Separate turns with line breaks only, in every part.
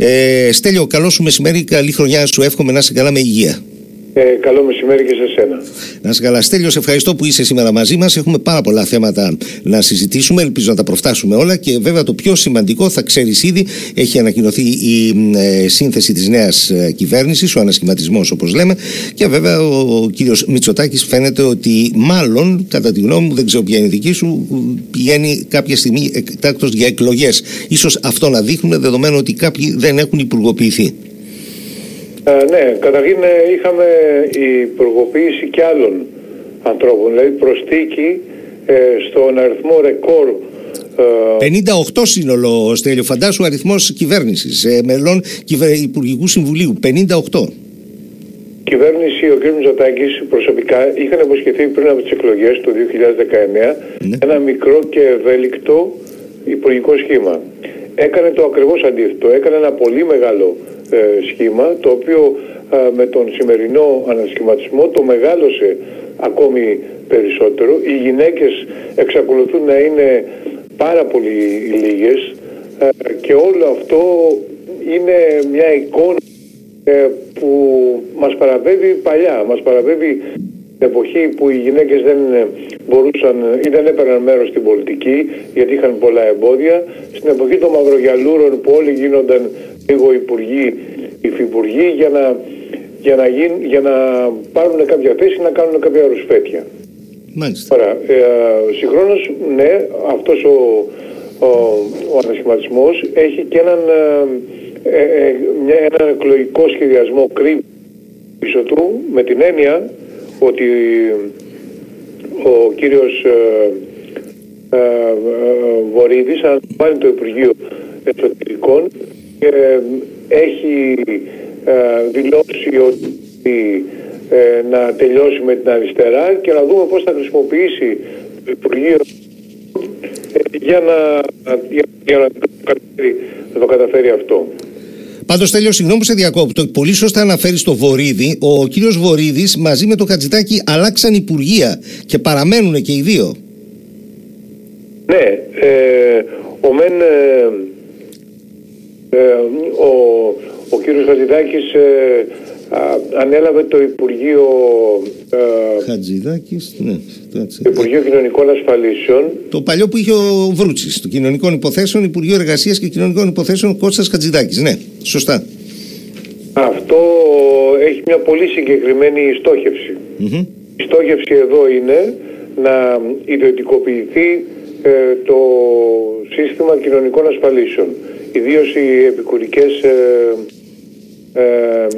Ε, Στέλιο, καλό σου μεσημέρι, καλή χρονιά σου. Εύχομαι να είσαι καλά με υγεία.
Ε, καλό μεσημέρι και σε σένα.
Να σε καλά. Στέλιος, σε ευχαριστώ που είσαι σήμερα μαζί μας. Έχουμε πάρα πολλά θέματα να συζητήσουμε. Ελπίζω να τα προφτάσουμε όλα. Και βέβαια το πιο σημαντικό, θα ξέρεις ήδη, έχει ανακοινωθεί η ε, σύνθεση της νέας ε, κυβέρνησης, ο ανασχηματισμός όπως λέμε. Και βέβαια ο, ο κύριος Μητσοτάκης φαίνεται ότι μάλλον, κατά τη γνώμη μου, δεν ξέρω ποια είναι η δική σου, πηγαίνει κάποια στιγμή εκτάκτο για εκλογές. σω αυτό να δείχνουμε δεδομένου ότι κάποιοι δεν έχουν υπουργοποιηθεί.
Ε, ναι, καταρχήν ε, είχαμε η προγοποίηση και άλλων ανθρώπων, δηλαδή προστίκη ε, στον αριθμό ρεκόρ
58 σύνολο, Στέλιο. Φαντάσου αριθμός κυβέρνησης, ε, μελών Υπουργικού Συμβουλίου. 58.
Κυβέρνηση, ο κ. Μητσοτάκης προσωπικά είχαν υποσχεθεί πριν από τις εκλογές του 2019 ναι. ένα μικρό και ευέλικτο υπουργικό σχήμα. Έκανε το ακριβώς αντίθετο. Έκανε ένα πολύ μεγάλο ε, σχήμα το οποίο ε, με τον σημερινό ανασχηματισμό το μεγάλωσε ακόμη περισσότερο. Οι γυναίκες εξακολουθούν να είναι πάρα πολύ λίγες ε, και όλο αυτό είναι μια εικόνα που μας παραβεύει παλιά, μας παραβεύει την εποχή που οι γυναίκες δεν μπορούσαν ή δεν έπαιρναν μέρος στην πολιτική γιατί είχαν πολλά εμπόδια, στην εποχή των μαυρογιαλούρων που όλοι γίνονταν λίγο υπουργοί, υφυπουργοί για να, για να, γίν, για να πάρουν κάποια θέση να κάνουν κάποια ρουσφέτια.
Μάλιστα.
Άρα, ε, συγχρόνως, ναι, αυτός ο, ο, ο ανασχηματισμός έχει και έναν, ε, ε, μια, έναν εκλογικό σχεδιασμό κρύβει πίσω του με την έννοια ότι ο κύριος ε, ε, Βορύδης αν πάρει το Υπουργείο Εσωτερικών και έχει ε, δηλώσει ότι ε, να τελειώσει με την αριστερά και να δούμε πώς θα χρησιμοποιήσει το Υπουργείο ε, για να, για, για να, το καταφέρει, να το καταφέρει αυτό.
Πάντως, τέλειο, συγγνώμη που σε διακόπτω. Πολύ σωστά αναφέρεις το Βορύδη. Ο κύριος Βορύδης μαζί με το Χατζητάκι αλλάξαν υπουργεία και παραμένουν και οι δύο.
Ναι. Ε, ο Μεν ε, ο, ο κύριος Χατζηδάκης ε, ανέλαβε το Υπουργείο
ε, Χατζηδάκης, ναι,
το Υπουργείο Κοινωνικών Ασφαλίσεων.
Το παλιό που είχε ο Βρούτσης το Κοινωνικών Υποθέσεων, Υπουργείο Εργασίας και Κοινωνικών Υποθέσεων Κώστας Χατζηδάκης, ναι, σωστά.
Αυτό έχει μια πολύ συγκεκριμένη στόχευση. Η στόχευση εδώ είναι να ιδιωτικοποιηθεί το σύστημα κοινωνικών ασφαλίσεων ιδίως οι επικουρικές, ε, ε,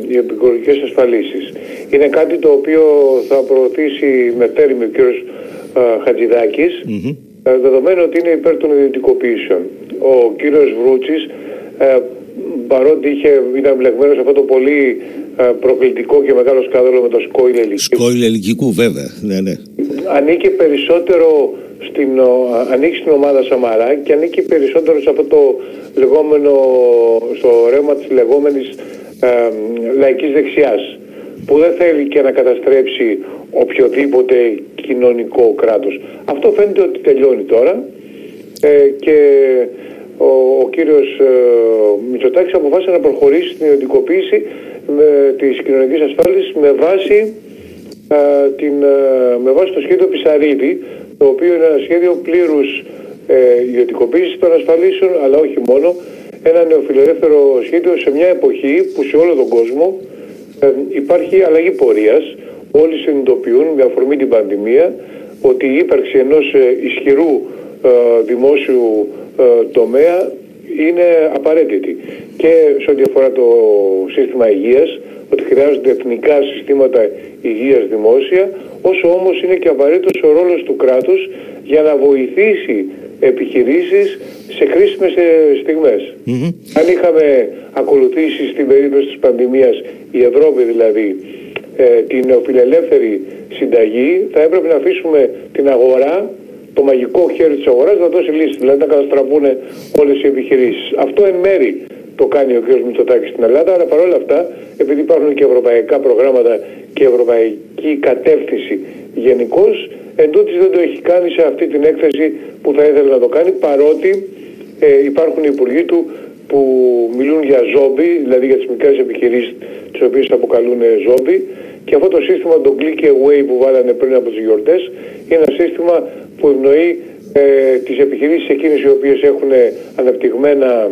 οι επικουρικές ασφαλίσεις. Είναι κάτι το οποίο θα προωθήσει με τέρμη ο κ. Ε, χατζηδακης ε, δεδομένου ότι είναι υπέρ των ιδιωτικοποιήσεων. Ο κύριος Βρούτσης, ε, παρότι είχε, ήταν μπλεγμένος σε αυτό το πολύ ε, προκλητικό και μεγάλο σκάνδαλο με το σκόιλ ελικικού.
Σκόιλ ελικικού βέβαια, ναι, ναι.
Ανήκει περισσότερο στην, ανήκει στην ομάδα Σαμαρά και ανήκει περισσότερο σε αυτό το λεγόμενο, στο ρεύμα της λεγόμενης ε, λαϊκής δεξιάς που δεν θέλει και να καταστρέψει οποιοδήποτε κοινωνικό κράτος. Αυτό φαίνεται ότι τελειώνει τώρα ε, και ο, ο κύριος ε, Μητσοτάκης αποφάσισε να προχωρήσει στην ιδιωτικοποίηση με, της κοινωνικής ασφάλισης με βάση, ε, την, ε, με βάση το σχέδιο Πισαρίδη το οποίο είναι ένα σχέδιο πλήρους ε, ιδιωτικοποίησης των ασφαλίσεων, αλλά όχι μόνο, ένα νεοφιλελεύθερο σχέδιο σε μια εποχή που σε όλο τον κόσμο ε, υπάρχει αλλαγή πορείας. Όλοι συνειδητοποιούν με αφορμή την πανδημία ότι η ύπαρξη ενός ε, ισχυρού ε, δημόσιου τομέα είναι απαραίτητη. Και σε ό,τι αφορά το σύστημα υγείας, ότι χρειάζονται εθνικά συστήματα υγείας δημόσια, όσο όμως είναι και απαραίτητος ο ρόλος του κράτους για να βοηθήσει επιχειρήσεις σε κρίσιμες ε, στιγμες Αν είχαμε ακολουθήσει στην περίπτωση της πανδημίας, η Ευρώπη δηλαδή, ε, την νεοφιλελεύθερη συνταγή, θα έπρεπε να αφήσουμε την αγορά, το μαγικό χέρι της αγοράς να δώσει λύση, δηλαδή να καταστραφούν όλες οι επιχειρήσεις. Αυτό εν μέρη το κάνει ο κ. Μητσοτάκης στην Ελλάδα, αλλά παρόλα αυτά, επειδή υπάρχουν και ευρωπαϊκά προγράμματα και ευρωπαϊκή κατεύθυνση γενικώς, Εν δεν το έχει κάνει σε αυτή την έκθεση που θα ήθελε να το κάνει παρότι ε, υπάρχουν οι υπουργοί του που μιλούν για ζόμπι, δηλαδή για τις μικρές επιχειρήσεις τις οποίες αποκαλούν ζόμπι και αυτό το σύστημα, το click away που βάλανε πριν από τις γιορτές, είναι ένα σύστημα που ευνοεί ε, τις επιχειρήσεις εκείνες οι οποίες έχουν αναπτυγμένα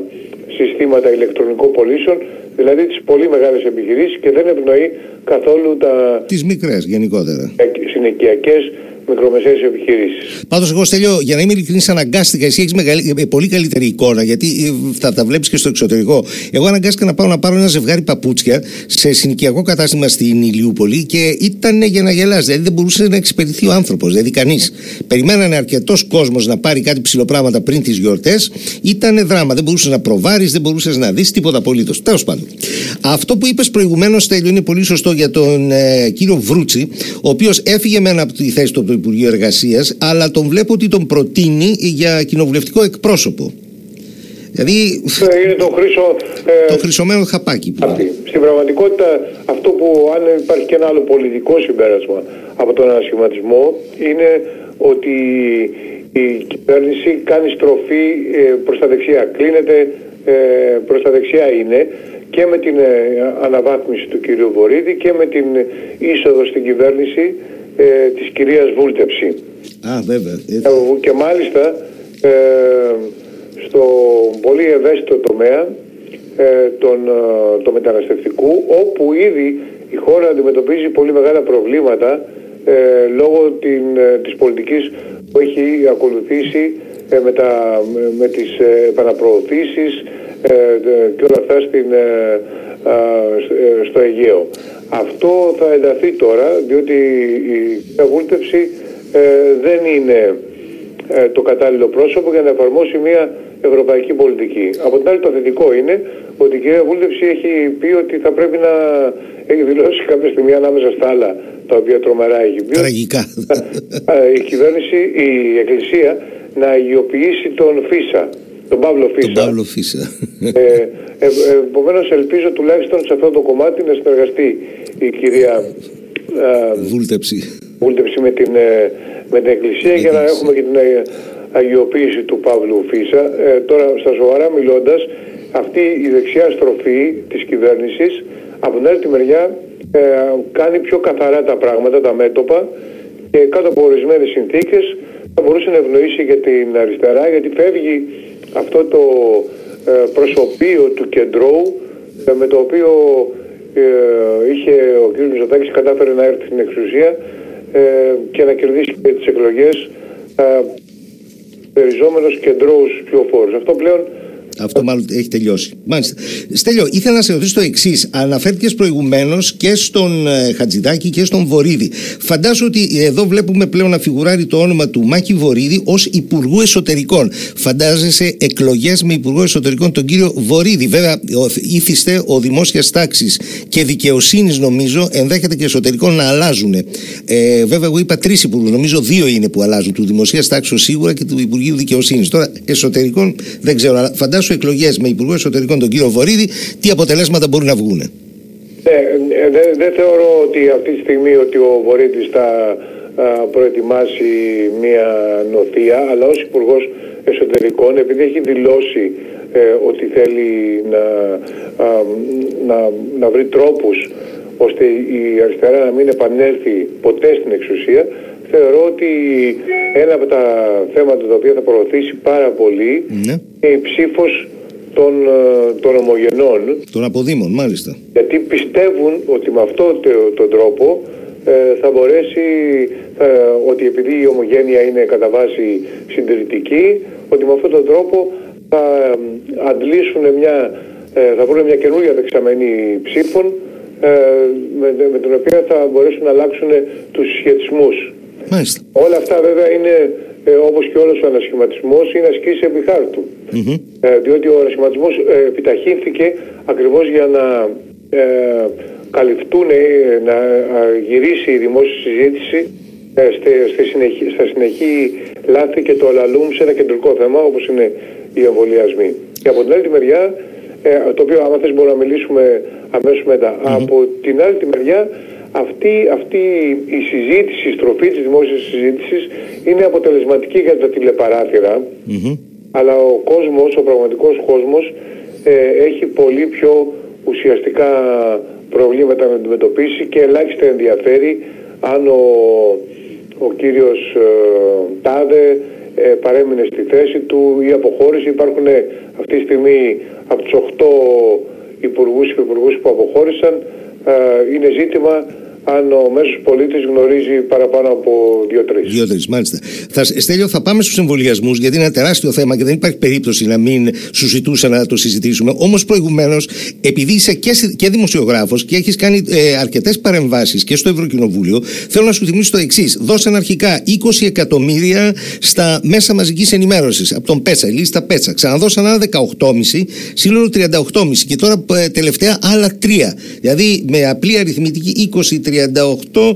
συστήματα ηλεκτρονικών πωλήσεων, δηλαδή τις πολύ μεγάλες επιχειρήσεις και δεν ευνοεί καθόλου τα...
Τις μικρές γενικότερα.
Συνοικιακές μικρομεσαίες επιχειρήσεις.
Πάντως, εγώ στέλνω, για να είμαι ειλικρινής, αναγκάστηκα. Εσύ έχεις ε, πολύ καλύτερη εικόνα, γιατί ε, θα τα βλέπεις και στο εξωτερικό. Εγώ αναγκάστηκα να πάω να πάρω ένα ζευγάρι παπούτσια σε συνοικιακό κατάστημα στην Ηλιούπολη και ήταν για να γελάσει. Δηλαδή δεν μπορούσε να εξυπηρεθεί ο άνθρωπος, δηλαδή κανείς. Περιμένανε αρκετός κόσμος να πάρει κάτι ψηλοπράγματα πριν τις γιορτές. Ήταν δράμα. Δεν μπορούσες να προβάρεις, δεν μπορούσες να δεις τίποτα απολύτως. Τέλος πάντων. Αυτό που είπες προηγουμένως, Στέλιο, είναι πολύ σωστό για τον ε, κύριο Βρούτσι, ο οποίος έφυγε με ένα από τη θέση του από το Υπουργείο Εργασίας, αλλά τον βλέπω ότι τον προτείνει για κοινοβουλευτικό εκπρόσωπο. Δηλαδή.
Ε, είναι το, χρυσο,
ε, το χρυσομένο χαπάκι.
Αυτή. Στην πραγματικότητα, αυτό που αν υπάρχει και ένα άλλο πολιτικό συμπέρασμα από τον ανασχηματισμό είναι ότι η κυβέρνηση κάνει στροφή ε, προς τα δεξιά. Κλείνεται ε, προς τα δεξιά είναι και με την ε, αναβάθμιση του κυρίου Βορύδη και με την είσοδο στην κυβέρνηση ε, της κυρίας Βούλτεψη.
Α, βέβαια.
Ε, και μάλιστα ε, στο πολύ ευαίσθητο τομέα ε, τον, ε, το μεταναστευτικού όπου ήδη η χώρα αντιμετωπίζει πολύ μεγάλα προβλήματα ε, λόγω την, της πολιτικής που έχει ακολουθήσει με, τα, με τις επαναπροωθήσεις και όλα αυτά στην, στο Αιγαίο. Αυτό θα ενταθεί τώρα, διότι η διαβούλτευση ε, δεν είναι ε, το κατάλληλο πρόσωπο για να εφαρμόσει μια ευρωπαϊκή πολιτική. Από την άλλη το θετικό είναι ότι η κυρία Βούλτευση έχει πει ότι θα πρέπει να έχει δηλώσει κάποια στιγμή ανάμεσα στα άλλα τα οποία τρομερά έχει πει.
Τραγικά.
Ε, η κυβέρνηση, η Εκκλησία να αγιοποιήσει τον Φίσα τον Παύλο Φίσα.
Τον Παύλο Φίσα.
Ε, ε, ε, Επομένως, ελπίζω τουλάχιστον σε αυτό το κομμάτι να συνεργαστεί η κυρία
ε, Βούλτεψη.
Βούλτεψη με την, ε, με την Εκκλησία για να έχουμε και την ε, αγιοποίηση του Παύλου Φίσα. Ε, τώρα, στα σοβαρά μιλώντας, αυτή η δεξιά στροφή της κυβέρνησης από την άλλη τη μεριά ε, κάνει πιο καθαρά τα πράγματα, τα μέτωπα και κάτω από ορισμένες συνθήκες θα μπορούσε να ευνοήσει για την αριστερά γιατί φεύγει αυτό το ε, προσωπείο του κεντρώου ε, με το οποίο ε, είχε ο κ. Μητσοτάκης κατάφερε να έρθει στην εξουσία και να κερδίσει και τις εκλογές περιζόμενος κεντρώους πιο φόρους. Αυτό πλέον
αυτό μάλλον έχει τελειώσει. Μάλιστα. Στέλιο, ήθελα να σε ρωτήσω το εξής. Αναφέρθηκες προηγουμένως και στον ε, Χατζηδάκη και στον Βορύδη. Φαντάζομαι ότι εδώ βλέπουμε πλέον να φιγουράρει το όνομα του Μάκη Βορύδη ως Υπουργού Εσωτερικών. Φαντάζεσαι εκλογές με Υπουργό Εσωτερικών τον κύριο Βορύδη. Βέβαια, ήθιστε ο δημόσιας τάξης και δικαιοσύνης, νομίζω, ενδέχεται και εσωτερικών να αλλάζουν. Ε, βέβαια, εγώ είπα τρεις υπουργούς. Νομίζω δύο είναι που αλλάζουν. Του δημοσίας τάξης σίγουρα και του Υπουργείου Δικαιοσύνης. Τώρα, εσωτερικών δεν ξέρω. Αλλά φαντάζομαι σου εκλογές με Υπουργό Εσωτερικών τον κύριο Βορύδη, τι αποτελέσματα μπορούν να βγουν.
Ναι, δεν δε θεωρώ ότι αυτή τη στιγμή ότι ο Βορύδης θα προετοιμάσει μια νοθεία, αλλά ως υπουργός Εσωτερικών, επειδή έχει δηλώσει ε, ότι θέλει να, να, να βρει τρόπους ώστε η αριστερά να μην επανέλθει ποτέ στην εξουσία, θεωρώ ότι ένα από τα θέματα τα οποία θα προωθήσει πάρα πολύ ναι. είναι η ψήφος των, ε, των ομογενών.
Των αποδήμων, μάλιστα.
Γιατί πιστεύουν ότι με αυτόν τον τρόπο ε, θα μπορέσει, ότι επειδή η ομογένεια είναι κατά βάση συντηρητική, ότι με αυτόν τον τρόπο θα αντλήσουν μια, ε, θα βρουν μια καινούργια δεξαμενή ψήφων με, με την οποία θα μπορέσουν να αλλάξουν τους σχετισμούς
Μάλιστα.
Όλα αυτά βέβαια είναι ε, όπως και όλος ο ανασχηματισμός είναι ασκήσεις επί χάρτου. Ε, διότι ο ανασχηματισμός ε, επιταχύνθηκε ακριβώς για να ε, καλυφτούν, ε, να γυρίσει η δημόσια συζήτηση στη, στη συνεχή, στα συνεχή λάθη και το αλαλούμ σε ένα κεντρικό θέμα όπως είναι οι εμβολιασμοί. Και από την άλλη μεριά, το οποίο άμα θες μπορούμε να μιλήσουμε αμέσως από την άλλη μεριά αυτή, αυτή η συζήτηση, η στροφή της δημόσιας συζήτησης είναι αποτελεσματική για τα τηλεπαράθυρα αλλά ο κόσμος, ο πραγματικός κόσμος έχει πολύ πιο ουσιαστικά προβλήματα να αντιμετωπίσει και ελάχιστα ενδιαφέρει αν ο, ο κύριος ε, Τάδε ε, παρέμεινε στη θέση του ή αποχώρησε. Υπάρχουν αυτή τη στιγμή από τους 8 υπουργούς και υπουργούς που αποχώρησαν είναι ζήτημα αν ο μέσος πολίτης γνωρίζει παραπάνω από δύο-τρεις.
Δύο-τρεις, μάλιστα. Θα, Στέλιο, θα πάμε στους εμβολιασμούς, γιατί είναι ένα τεράστιο θέμα και δεν υπάρχει περίπτωση να μην σου ζητούσα να το συζητήσουμε. Όμως προηγουμένως, επειδή είσαι και, και δημοσιογράφος και έχεις κάνει ε, αρκετές παρεμβάσεις και στο Ευρωκοινοβούλιο, θέλω να σου θυμίσω το εξής. Δώσαν αρχικά 20 εκατομμύρια στα μέσα μαζικής ενημέρωσης από τον Πέτσα, η λίστα Πέτσα. Ξαναδώσαν άλλα 18,5, σύνολο 38,5 και τώρα ε, τελευταία άλλα 3. Δηλαδή με απλή αριθμητική 20, 38,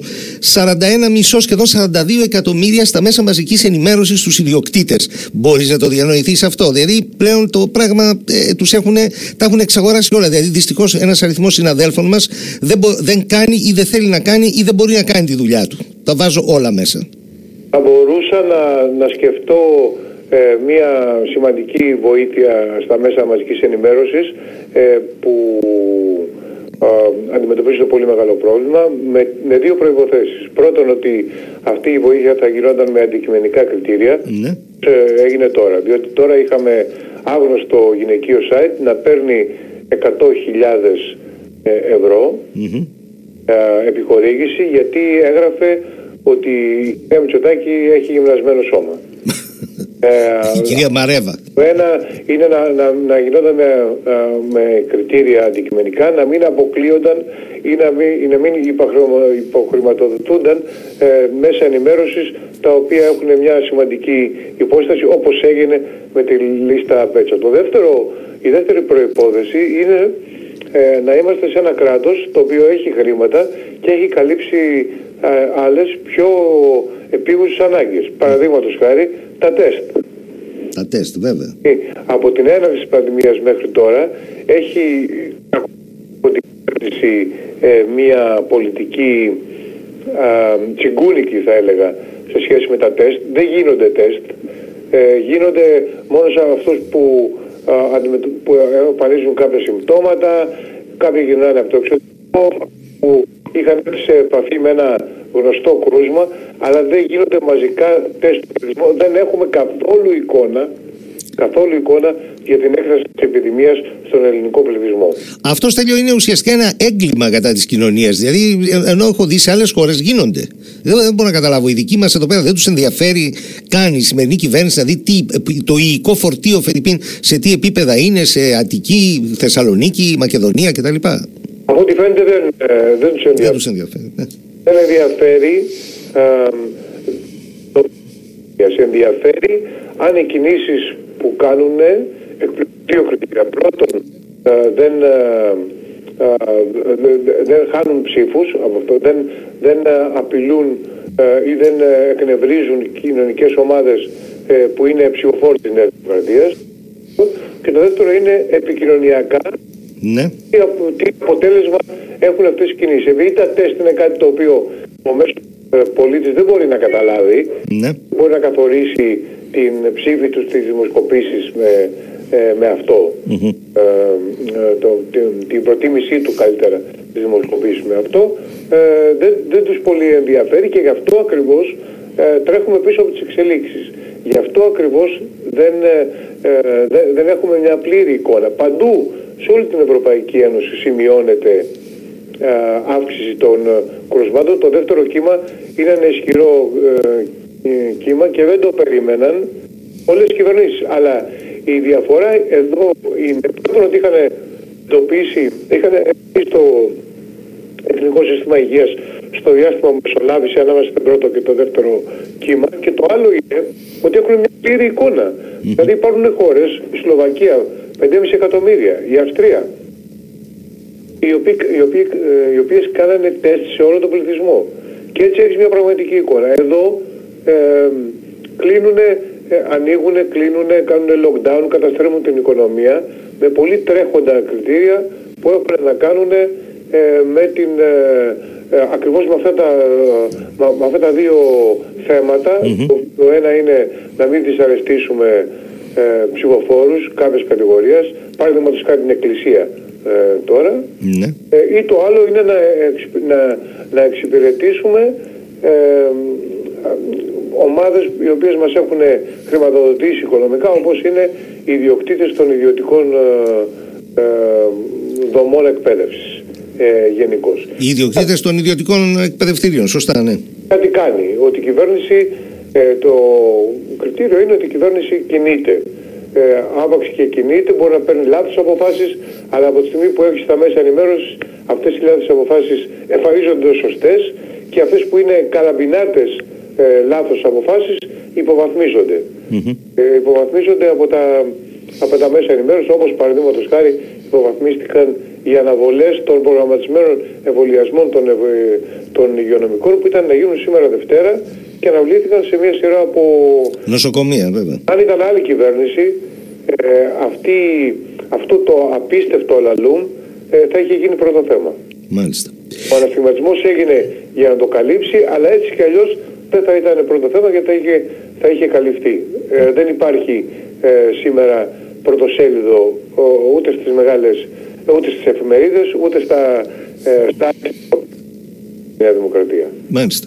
41 μισός σχεδόν 42 εκατομμύρια στα μέσα μαζικής ενημέρωσης στου ιδιοκτήτες. Μπορείς να το διανοηθείς αυτό; Δηλαδή πλέον το πράγμα ε, τους έχουν, τα έχουν εξαγοράσει όλα. Δηλαδή δυστυχώς ένας αριθμός συναδέλφων μας δεν, δεν κάνει ή δεν θέλει να κάνει ή δεν μπορεί να κάνει τη δουλειά του. Τα βάζω όλα μέσα.
Θα μπορούσα να, να σκεφτώ ε, μια σημαντική βοήθεια στα μέσα μαζικής ενημέρωσης ε, που αντιμετωπίζει το πολύ μεγάλο πρόβλημα με, με δύο προϋποθέσεις. Πρώτον ότι αυτή η βοήθεια θα γινόταν με αντικειμενικά κριτήρια. Ναι. Ε, έγινε τώρα. Διότι τώρα είχαμε άγνωστο γυναικείο site να παίρνει 100.000 ε, ευρώ ε, επιχορήγηση γιατί έγραφε ότι η κυρία Μητσοτάκη έχει γυμνασμένο σώμα.
Ε, η κυρία Μαρέβα.
Ένα είναι να, να, να γινόταν με, ε, με, κριτήρια αντικειμενικά, να μην αποκλείονταν ή να μην, να μην υποχρηματοδοτούνταν ε, μέσα ενημέρωσης τα οποία έχουν μια σημαντική υπόσταση όπως έγινε με τη λίστα Πέτσα. Το δεύτερο, η δεύτερη προϋπόθεση είναι ε, να είμαστε σε ένα κράτος το οποίο έχει χρήματα και έχει καλύψει ε, άλλες πιο επίγουσες ανάγκες. Παραδείγματος χάρη τα τεστ.
Τα τεστ, βέβαια.
Ε, από την έναρξη της πανδημίας μέχρι τώρα έχει αποτελέσει ε, μια πολιτική α, τσιγκούνικη θα έλεγα σε σχέση με τα τεστ. Δεν γίνονται τεστ. Ε, γίνονται μόνο σε αυτούς που, α, που εμφανίζουν κάποια συμπτώματα, κάποιοι γυρνάνε από το εξωτερικό, που είχαν έρθει σε επαφή με ένα γνωστό κρούσμα, αλλά δεν γίνονται μαζικά τεστ του πληθυσμού. Δεν έχουμε καθόλου εικόνα καθόλου εικόνα για την έκφραση της επιδημίας στον ελληνικό πληθυσμό.
Αυτός τέλειο είναι ουσιαστικά ένα έγκλημα κατά της κοινωνίας. Δηλαδή, ενώ έχω δει σε άλλες χώρες γίνονται. Δεν, δεν μπορώ να καταλάβω. Οι δικοί μας εδώ πέρα δεν τους ενδιαφέρει καν η σημερινή κυβέρνηση να δει τι, το ηικό φορτίο Φερρυπίν σε τι επίπεδα είναι, σε Αττική, Θεσσαλονίκη, Μακεδονία κτλ.
Από ό,τι φαίνεται δεν, ε, δεν τους ενδιαφέρει. Δεν τους ενδιαφέρει. Ναι. Δεν ενδιαφέρει. Ε, σε ενδιαφέρει αν οι κινήσεις που κάνουν δύο κριτήρια. Πρώτον, ε, δεν, δεν χάνουν ψήφους από αυτό, δεν, δεν απειλούν ή δεν εκνευρίζουν κοινωνικές ομάδες που είναι ψηφοφόροι της Νέας Δημοκρατίας. Και το δεύτερο είναι επικοινωνιακά ναι. Τι αποτέλεσμα έχουν αυτές οι κινήσεις. Επειδή τα τεστ είναι κάτι το οποίο ο μέσος ε, πολίτης δεν μπορεί να καταλάβει, ναι. μπορεί να καθορίσει την ψήφη τους στις δημοσκοπήσεις με, ε, με αυτό, ε, το, την, την, προτίμησή του καλύτερα στις δημοσκοπήσεις με αυτό, δεν, δεν τους πολύ ενδιαφέρει και γι' αυτό ακριβώς τρέχουμε πίσω από τις εξελίξεις. Γι' αυτό ακριβώς δεν, δεν, δεν έχουμε μια πλήρη εικόνα. Παντού σε όλη την Ευρωπαϊκή Ένωση σημειώνεται ε, αύξηση των ε, κρουσμάτων. Το δεύτερο κύμα είναι ένα ισχυρό ε, κύμα και δεν το περίμεναν όλες οι κυβερνήσεις. Αλλά η διαφορά εδώ είναι πρώτον ότι είχαν εντοπίσει, είχαν το Εθνικό Σύστημα Υγείας στο διάστημα που μεσολάβησε ανάμεσα στο πρώτο και το δεύτερο κύμα και το άλλο είναι ότι έχουν μια πλήρη εικόνα. Δηλαδή υπάρχουν χώρες, η Σλοβακία 5,5 εκατομμύρια, η Αυστρία, οι, οποίοι, οι, οποίοι, ε, οι οποίες κάνανε τεστ σε όλο τον πληθυσμό. Και έτσι έχεις μια πραγματική εικόνα. Εδώ ε, κλείνουν, ε, ανοίγουν, κλείνουν, κάνουν lockdown, καταστρέφουν την οικονομία με πολύ τρέχοντα κριτήρια που έχουν να κάνουν ε, με την, ε, ε, ακριβώς με αυτά, τα, με, αυτά τα δύο θέματα. το, ένα είναι να μην δυσαρεστήσουμε ε, ψηφοφόρους κάποιες κατηγορίες. παραδείγματος χάρη την Εκκλησία ε, τώρα.
Ναι.
Ε, ή το άλλο είναι να, εξυπ- να, να εξυπηρετήσουμε ε, ομάδες οι οποίες μας έχουν χρηματοδοτήσει οικονομικά όπως είναι οι ιδιοκτήτες των ιδιωτικών ε, ε, δομών εκπαίδευσης ε, γενικώς.
Οι ιδιοκτήτες των ιδιωτικών εκπαιδευτήριων, σωστά, ναι.
Κάτι κάνει, ότι η κυβέρνηση, ε, το κριτήριο είναι ότι η κυβέρνηση κινείται. Ε, άπαξ και κινείται, μπορεί να παίρνει λάθος αποφάσεις, αλλά από τη στιγμή που έχεις στα μέσα ενημέρωσης, αυτές οι λάθος αποφάσεις εμφανίζονται ως σωστές και αυτές που είναι καραμπινάτες ε, λάθος αποφάσεις υποβαθμίζονται. Ε, υποβαθμίζονται από τα, από τα μέσα ενημέρωσης, όπως παραδείγματος χάρη υποβαθμίστηκαν οι αναβολές των προγραμματισμένων εμβολιασμών των, ευ- των υγειονομικών που ήταν να γίνουν σήμερα Δευτέρα και αναβλήθηκαν σε μια σειρά από...
Νοσοκομεία, βέβαια.
Αν ήταν άλλη κυβέρνηση, ε, αυτή, αυτό το απίστευτο αλαλούμ ε, θα είχε γίνει πρώτο θέμα.
Μάλιστα.
Ο ανασχηματισμός έγινε για να το καλύψει, αλλά έτσι κι αλλιώς δεν θα ήταν πρώτο θέμα γιατί θα είχε, θα είχε καλυφθεί. Ε, δεν υπάρχει ε, σήμερα πρωτοσέλιδο ο- ούτε στις μεγάλες, ούτε στις εφημερίδες, ούτε στα, ε, στα Νέα Δημοκρατία.
Μάλιστα.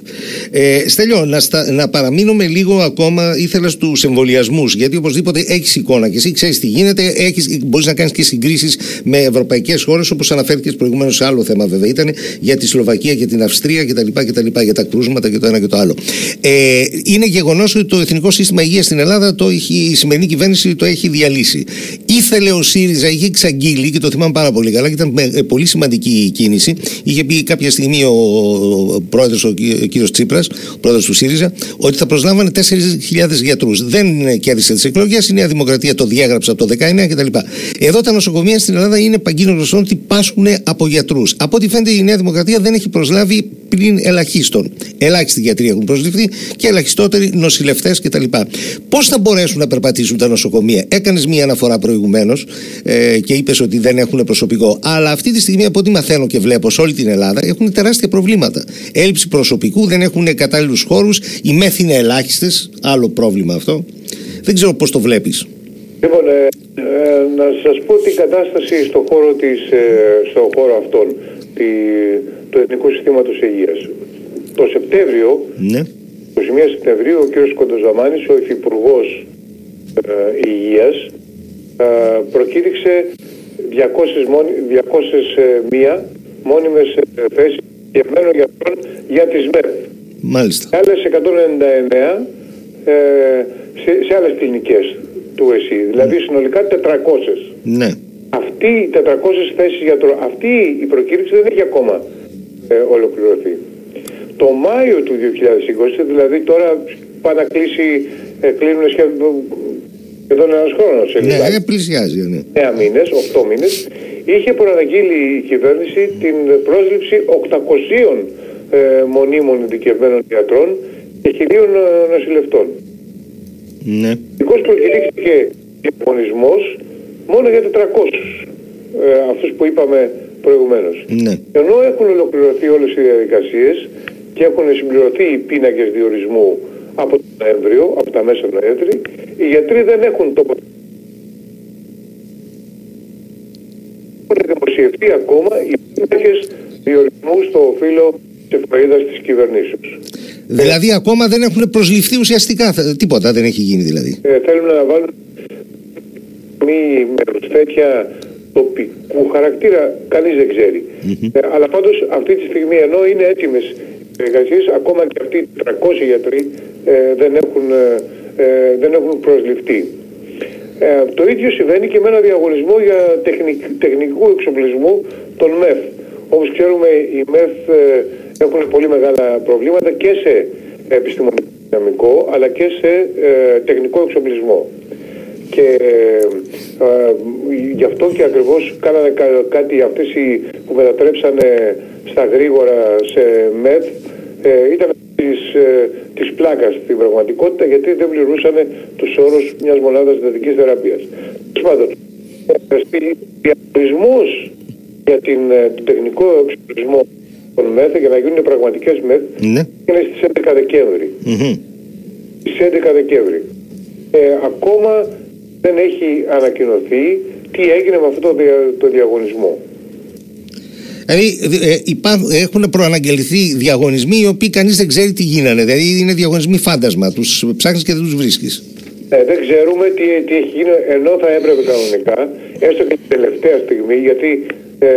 Ε, Στέλιο, να, στα, να παραμείνουμε λίγο ακόμα, ήθελα στου εμβολιασμούς. Γιατί οπωσδήποτε έχεις εικόνα και εσύ ξέρεις τι γίνεται, μπορείς να κάνεις και συγκρίσεις με ευρωπαϊκές χώρες, όπως αναφέρθηκες προηγουμένως σε άλλο θέμα, βέβαια. Ήταν για τη Σλοβακία και την Αυστρία κτλ. κτλ για τα κρούσματα και το ένα και το άλλο. Ε, είναι γεγονός ότι το Εθνικό Σύστημα Υγείας στην Ελλάδα το έχει, η σημερινή κυβέρνηση το έχει διαλύσει. Ήθελε ο ΣΥΡΙΖΑ, είχε εξαγγείλει και το θυμάμαι πάρα πολύ καλά και ήταν με- ε, πολύ σημαντική η κίνηση. Είχε πει κάποια στιγμή ο, ο πρόεδρος, ο κ- κύριος Τσίπρας, ο πρόεδρος του ΣΥΡΙΖΑ, ότι θα προσλάμβανε 4.000 γιατρούς. Δεν ε, κέρδισε τις εκλογές, η Νέα Δημοκρατία το διέγραψε από το 19 κτλ. Εδώ τα νοσοκομεία στην Ελλάδα είναι παγκίνος γνωστό ότι πάσχουν από γιατρούς. Από ό,τι φαίνεται η Νέα Δημοκρατία δεν έχει προσλάβει πλην ελαχίστων. Ελάχιστοι γιατροί έχουν προσληφθεί και ελαχιστότεροι νοσηλευτές κτλ. Πώς θα μπορέσουν να περπατήσουν τα νοσοκομεία, Έκανες μία αναφορά προηγουμένως ε, και είπες ότι δεν έχουν προσωπικό. Αλλά αυτή τη στιγμή, από ό,τι μαθαίνω και βλέπω σε όλη την Ελλάδα, έχουν τεράστια προβλήματα. Έλλειψη προσωπικού, δεν έχουν κατάλληλους χώρους, οι μέθη είναι ελάχιστες. Άλλο πρόβλημα αυτό. Δεν ξέρω πώς το βλέπεις.
Λοιπόν, ε, ε, να σας πω την κατάσταση στο χώρο, της, ε, στο χώρο αυτόν τη, του Εθνικού Συστήματος Υγείας. Το Σεπτέμβριο,
Ναι.
21 Σεπτεμβρίου, ο κ. Κοντοζαμάνης, ο Υφυπουργός ε, Υγείας, ε, προκήρυξε 200, μόνοι, 201 μόνιμες ε, θέσεις γευμένων γιατρών για τις ΜΕΠ.
Μάλιστα.
Και άλλες 199 ε, σε, σε άλλες κλινικές του ΕΣΥ. Δηλαδή συνολικά 400.
Ναι.
Αυτή οι 400 θέσεις γιατρών, αυτή η προκήρυξη δεν έχει ακόμα ε, ολοκληρωθεί. Το Μάιο του 2020, δηλαδή τώρα πάνε να κλείσει, ε, κλείνουν σχεδόν, σχεδόν ένας χρόνος. σε
Ναι,
λιγάκι.
ε, πλησιάζει. Ναι.
9 μήνες, 8 μήνες, είχε προαναγγείλει η κυβέρνηση την πρόσληψη 800 ε, μονίμων ειδικευμένων γιατρών και χιλίων ε, νοσηλευτών.
ναι.
Δυστυχώς προκηρύχθηκε διαγωνισμός μόνο για 400 ε, αυτούς που είπαμε προηγουμένως.
Ναι.
Ενώ έχουν ολοκληρωθεί όλες οι διαδικασίες και έχουν συμπληρωθεί οι πίνακες διορισμού από τον Νοέμβριο, από τα μέσα Νοέμβρη, οι γιατροί δεν έχουν τόπο. Έχουν δημοσιευτεί ακόμα οι πίνακες διορισμού στο φύλλο της εφημερίδας της κυβερνήσεως.
Δηλαδή ακόμα δεν έχουν προσληφθεί ουσιαστικά. Θα- Τίποτα δεν έχει γίνει δηλαδή.
ε, θέλουν να βάλουν μη τέτοια τοπικού χαρακτήρα, κανείς δεν ξέρει. Ε, αλλά πάντως αυτή τη στιγμή ενώ είναι έτοιμες εργασίες, ακόμα και αυτοί οι 300 γιατροί ε, δεν, έχουν, ε, ε, δεν έχουν προσληφθεί. Ε, το ίδιο συμβαίνει και με ένα διαγωνισμό για τεχνικ, τεχνικού εξοπλισμού των ΜΕΦ. Όπως ξέρουμε οι ΜΕΦ ε, έχουν πολύ μεγάλα προβλήματα και σε επιστημονικό δυναμικό αλλά και σε ε, τεχνικό εξοπλισμό. Και ε, γι' αυτό και ακριβώς κάνανε κα- κάτι αυτές οι που μετατρέψανε στα γρήγορα σε ΜΕΘ ε, ήταν της, ε, της πλάκας στην πραγματικότητα γιατί δεν πληρούσαν τους όρους μιας μονάδας συντατικής θεραπείας. Τέλος πάντων, ε, στη- διαχωρισμός για την, ε, τον τεχνικό εξοπλισμό των ΜΕΘ για να γίνουν πραγματικές ΜΕΘ
Ναι.
είναι στις 11 Δεκέμβρη
Μμμ.
στις 11 Δεκέμβρη. Ε, ακόμα δεν έχει ανακοινωθεί τι έγινε με αυτό το διαγωνισμό.
Δηλαδή ε, έχουν προαναγγελθεί διαγωνισμοί οι οποίοι κανείς δεν ξέρει τι γίνανε. Δηλαδή είναι διαγωνισμοί φάντασμα. Τους ψάχνεις και δεν τους βρίσκεις.
Ε, δεν ξέρουμε τι, τι έχει γίνει ενώ θα έπρεπε κανονικά, έστω και την τελευταία στιγμή, γιατί ε,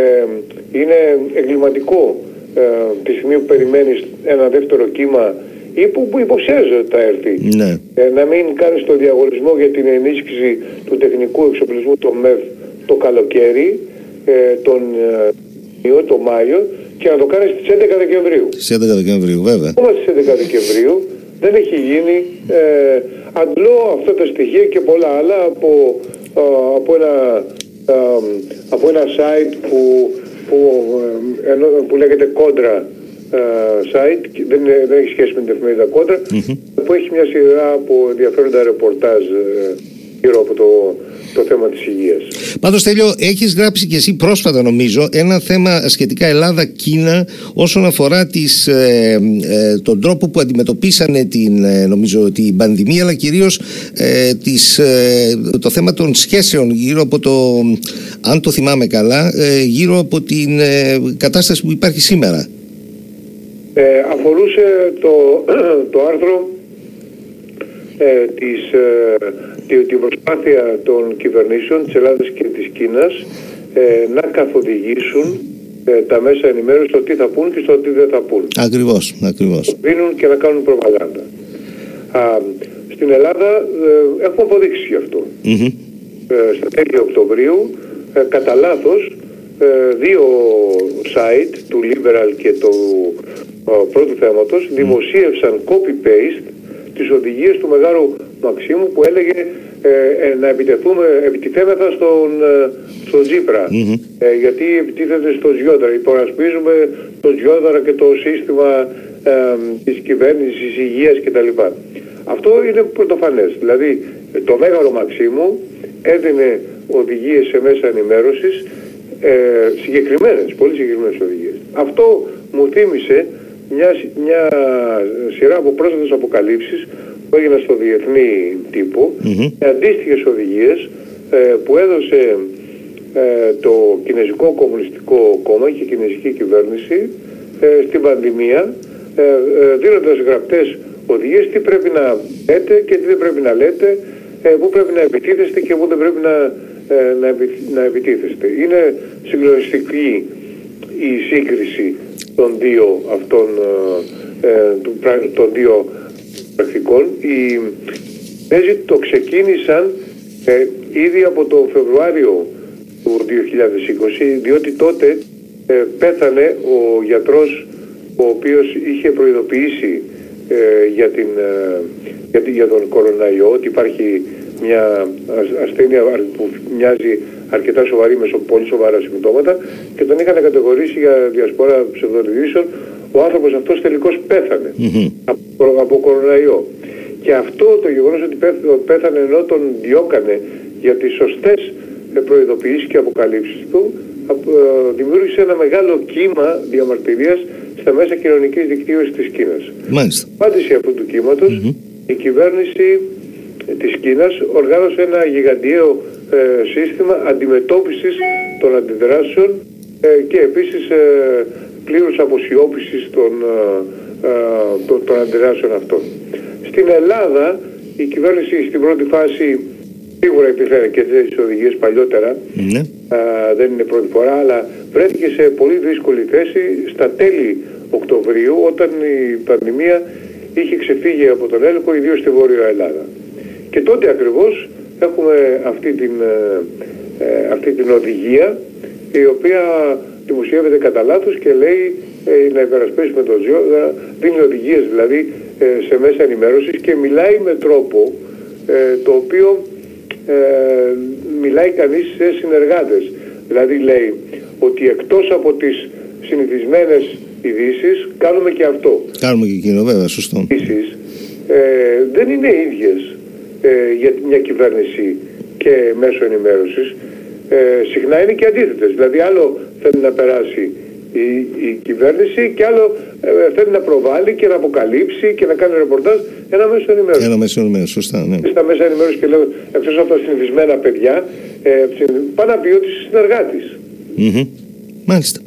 είναι εγκληματικό ε, τη στιγμή που περιμένεις ένα δεύτερο κύμα ή που, που υποψιάζει ότι θα έρθει.
Ναι.
Ε, να μην κάνεις το διαγωνισμό για την ενίσχυση του τεχνικού εξοπλισμού το ΜΕΒ το καλοκαίρι, ε, τον ε, το Μάιο και να το κάνεις στις 11 Δεκεμβρίου.
Στις 11 Δεκεμβρίου, βέβαια.
Ακόμα στις 11 Δεκεμβρίου δεν έχει γίνει. Ε, αντλώ αυτά τα στοιχεία και πολλά άλλα από, από, ένα, από ένα site που, που, που λέγεται Κόντρα site, δεν, δεν έχει σχέση με την εφημερίδα Κόντρα, που έχει μια σειρά από ενδιαφέροντα ρεπορτάζ ε, γύρω από το, το θέμα της υγείας.
Πάντως Τέλειο, έχεις γράψει και εσύ πρόσφατα νομίζω ένα θέμα σχετικά Ελλάδα-Κίνα όσον αφορά τις, ε, ε, τον τρόπο που αντιμετωπίσανε την, ε, νομίζω, την πανδημία αλλά κυρίως ε, τις, το θέμα των σχέσεων γύρω από το, αν το θυμάμαι καλά, γύρω από την κατάσταση που υπάρχει σήμερα.
αφορούσε το, το άρθρο ε, της, ε, την προσπάθεια των κυβερνήσεων της Ελλάδας και της Κίνας ε, να καθοδηγήσουν ε, τα μέσα ενημέρωσης στο τι θα πούν και στο τι δεν θα πούν.
Ακριβώς, ακριβώς.
Δίνουν και να κάνουν προπαγάνδα. Α, στην Ελλάδα ε, έχουμε αποδείξει γι' αυτό. Mm-hmm. στα τέλη Οκτωβρίου, κατά λάθος, δύο site του Liberal και του πρώτου θέματος δημοσίευσαν copy-paste τις οδηγίες του Μεγάλου Μαξίμου που έλεγε ε, ε, να επιτεθούμε, επιτιθέμεθα στον, ε, στον τζιπρα ε, γιατί επιτίθεται στο Ζιόδαρα. Υπορασπίζουμε το Ζιόδαρα και το σύστημα ε, της κυβέρνησης, της υγείας κτλ. Αυτό είναι πρωτοφανές. Δηλαδή το Μέγαρο Μαξίμου έδινε οδηγίες σε μέσα ενημέρωσης ε, συγκεκριμένες, πολύ συγκεκριμένες οδηγίες. Αυτό μου θύμισε μια, μια σειρά από πρόσφατες αποκαλύψεις που έγιναν στο διεθνή τύπο mm-hmm. με αντίστοιχες οδηγίες ε, που έδωσε ε, το Κινέζικο Κομμουνιστικό Κόμμα και η Κινέζικη Κυβέρνηση ε, στην πανδημία ε, ε, δίνοντας γραπτές οδηγίες τι πρέπει να λέτε και τι δεν πρέπει να λέτε πού πρέπει να επιτίθεστε και πού δεν πρέπει να, να, να επιτίθεστε. Είναι συγκλονιστική η σύγκριση των δύο αυτών ε, ε των δύο πρακτικών. Οι Κινέζοι το ξεκίνησαν ε, ήδη από το Φεβρουάριο του 2020 διότι τότε ε, πέθανε ο γιατρός ο οποίος είχε προειδοποιήσει για, την, για, για τον κοροναϊό ότι υπάρχει μια ασθένεια που μοιάζει αρκετά σοβαρή με πολύ σοβαρά συμπτώματα και τον είχαν κατηγορήσει για διασπορά ψευδονιδήσεων. Ο άνθρωπος αυτός τελικώς πέθανε από, από κοροναϊό. Και αυτό το γεγονός ότι πέθανε ενώ τον διώκανε για τις σωστές προειδοποιήσεις και αποκαλύψεις του ε, δημιούργησε ένα μεγάλο κύμα διαμαρτυρίας στα μέσα κοινωνικής δικτύωσης της Κίνας.
Μάλιστα.
Πάντηση αυτού του κυματος η κυβέρνηση της Κίνας οργάνωσε ένα γιγαντιαίο ε, σύστημα αντιμετώπισης των αντιδράσεων ε, και επίσης ε, πλήρους αποσιώπησης των, ε, των, των αντιδράσεων αυτών. Στην Ελλάδα η κυβέρνηση στην πρώτη φάση σίγουρα υπήρχαν και τέτοιες οδηγίες παλιότερα, ναι. δεν είναι πρώτη φορά, αλλά βρέθηκε σε πολύ δύσκολη θέση στα τέλη Οκτωβρίου όταν η πανδημία είχε ξεφύγει από τον έλεγχο ιδίως στη Βόρεια Ελλάδα. Και τότε ακριβώς έχουμε αυτή την, ε, ε, αυτή την οδηγία η οποία δημοσιεύεται κατά λάθος και λέει ε, να υπερασπίσουμε το ζώο, δίνει οδηγίες δηλαδή σε μέσα ενημέρωσης και μιλάει με τρόπο το οποίο μιλάει κανείς σε συνεργάτες. Δηλαδή λέει ότι εκτός από τις συνηθισμένες ειδήσεις κάνουμε και αυτό.
Κάνουμε και εκείνο βέβαια, σωστό.
Ειδήσεις, δεν είναι ίδιες ε, για μια κυβέρνηση και μέσω ενημέρωσης ε, συχνά είναι και αντίθετες. Δηλαδή άλλο θέλει να περάσει η, η κυβέρνηση και άλλο ε, θέλει να προβάλλει και να αποκαλύψει και να κάνει ρεπορτάζ ένα μέσο ενημέρωση.
Ένα μέσο ενημέρωση, σωστά. Ναι.
Στα μέσα ενημέρωσης και λέω εκτός από τα συνηθισμένα παιδιά, ε, πάνε να πει ότι είσαι συνεργάτης.
Mm-hmm. Μάλιστα.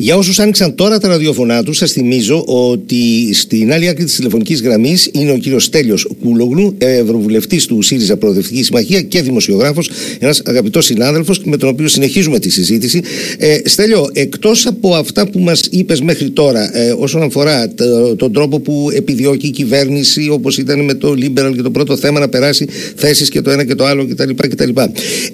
Για όσους άνοιξαν τώρα τα ραδιοφωνά τους, σας θυμίζω ότι στην άλλη άκρη της τηλεφωνικής γραμμής είναι ο κύριος Στέλιος Κούλογλου, ευρωβουλευτής του ΣΥΡΙΖΑ Προοδευτική Συμμαχία και δημοσιογράφος, ένας αγαπητός συνάδελφος με τον οποίο συνεχίζουμε τη συζήτηση. Ε, Στέλιο, εκτός από αυτά που μας είπες μέχρι τώρα, ε, όσον αφορά το, τον τρόπο που επιδιώκει η κυβέρνηση, όπως ήταν με το Liberal και το πρώτο θέμα, να περάσει θέσεις και το ένα και το άλλο κτλ. κτλ.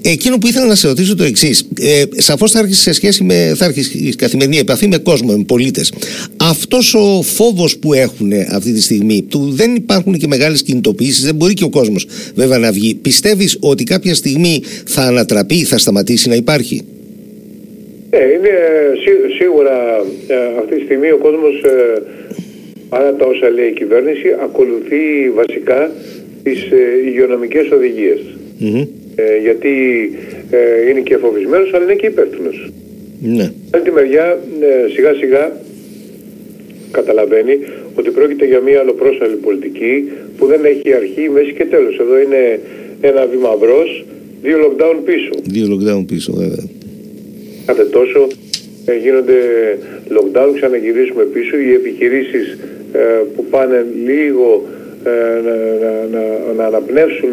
Εκείνο που ήθελα να σε ρωτήσω το εξής. Ε, Σαφώς θα έρχεσαι σε σχέση με θα η καθημερινή επαφή με κόσμο, με πολίτες. Αυτός ο φόβος που έχουν αυτή τη στιγμή, του δεν υπάρχουν και μεγάλες κινητοποιήσεις, δεν μπορεί και ο κόσμος βέβαια να βγει. Πιστεύεις ότι κάποια στιγμή θα ανατραπεί, θα σταματήσει να υπάρχει;
Ε, είναι σίγουρα ε, αυτή τη στιγμή ο κόσμος ε, παρά τα όσα λέει η κυβέρνηση ακολουθεί βασικά τις ε, υγειονομικές γιατί είναι και φοβισμένος αλλά είναι και υπεύθυνος.
Ναι.
Άλλη τη μεριά ε, σιγά σιγά καταλαβαίνει ότι πρόκειται για μια αλλοπρόσαλη πολιτική που δεν έχει αρχή, μέση και τέλος. Εδώ είναι ένα βήμα μπρος, δύο lockdown πίσω.
Δύο lockdown πίσω βέβαια.
Κάθε τόσο ε, γίνονται lockdown, ξαναγυρίσουμε πίσω. Οι επιχειρήσεις ε, που πάνε λίγο να, να, να, να αναπνεύσουν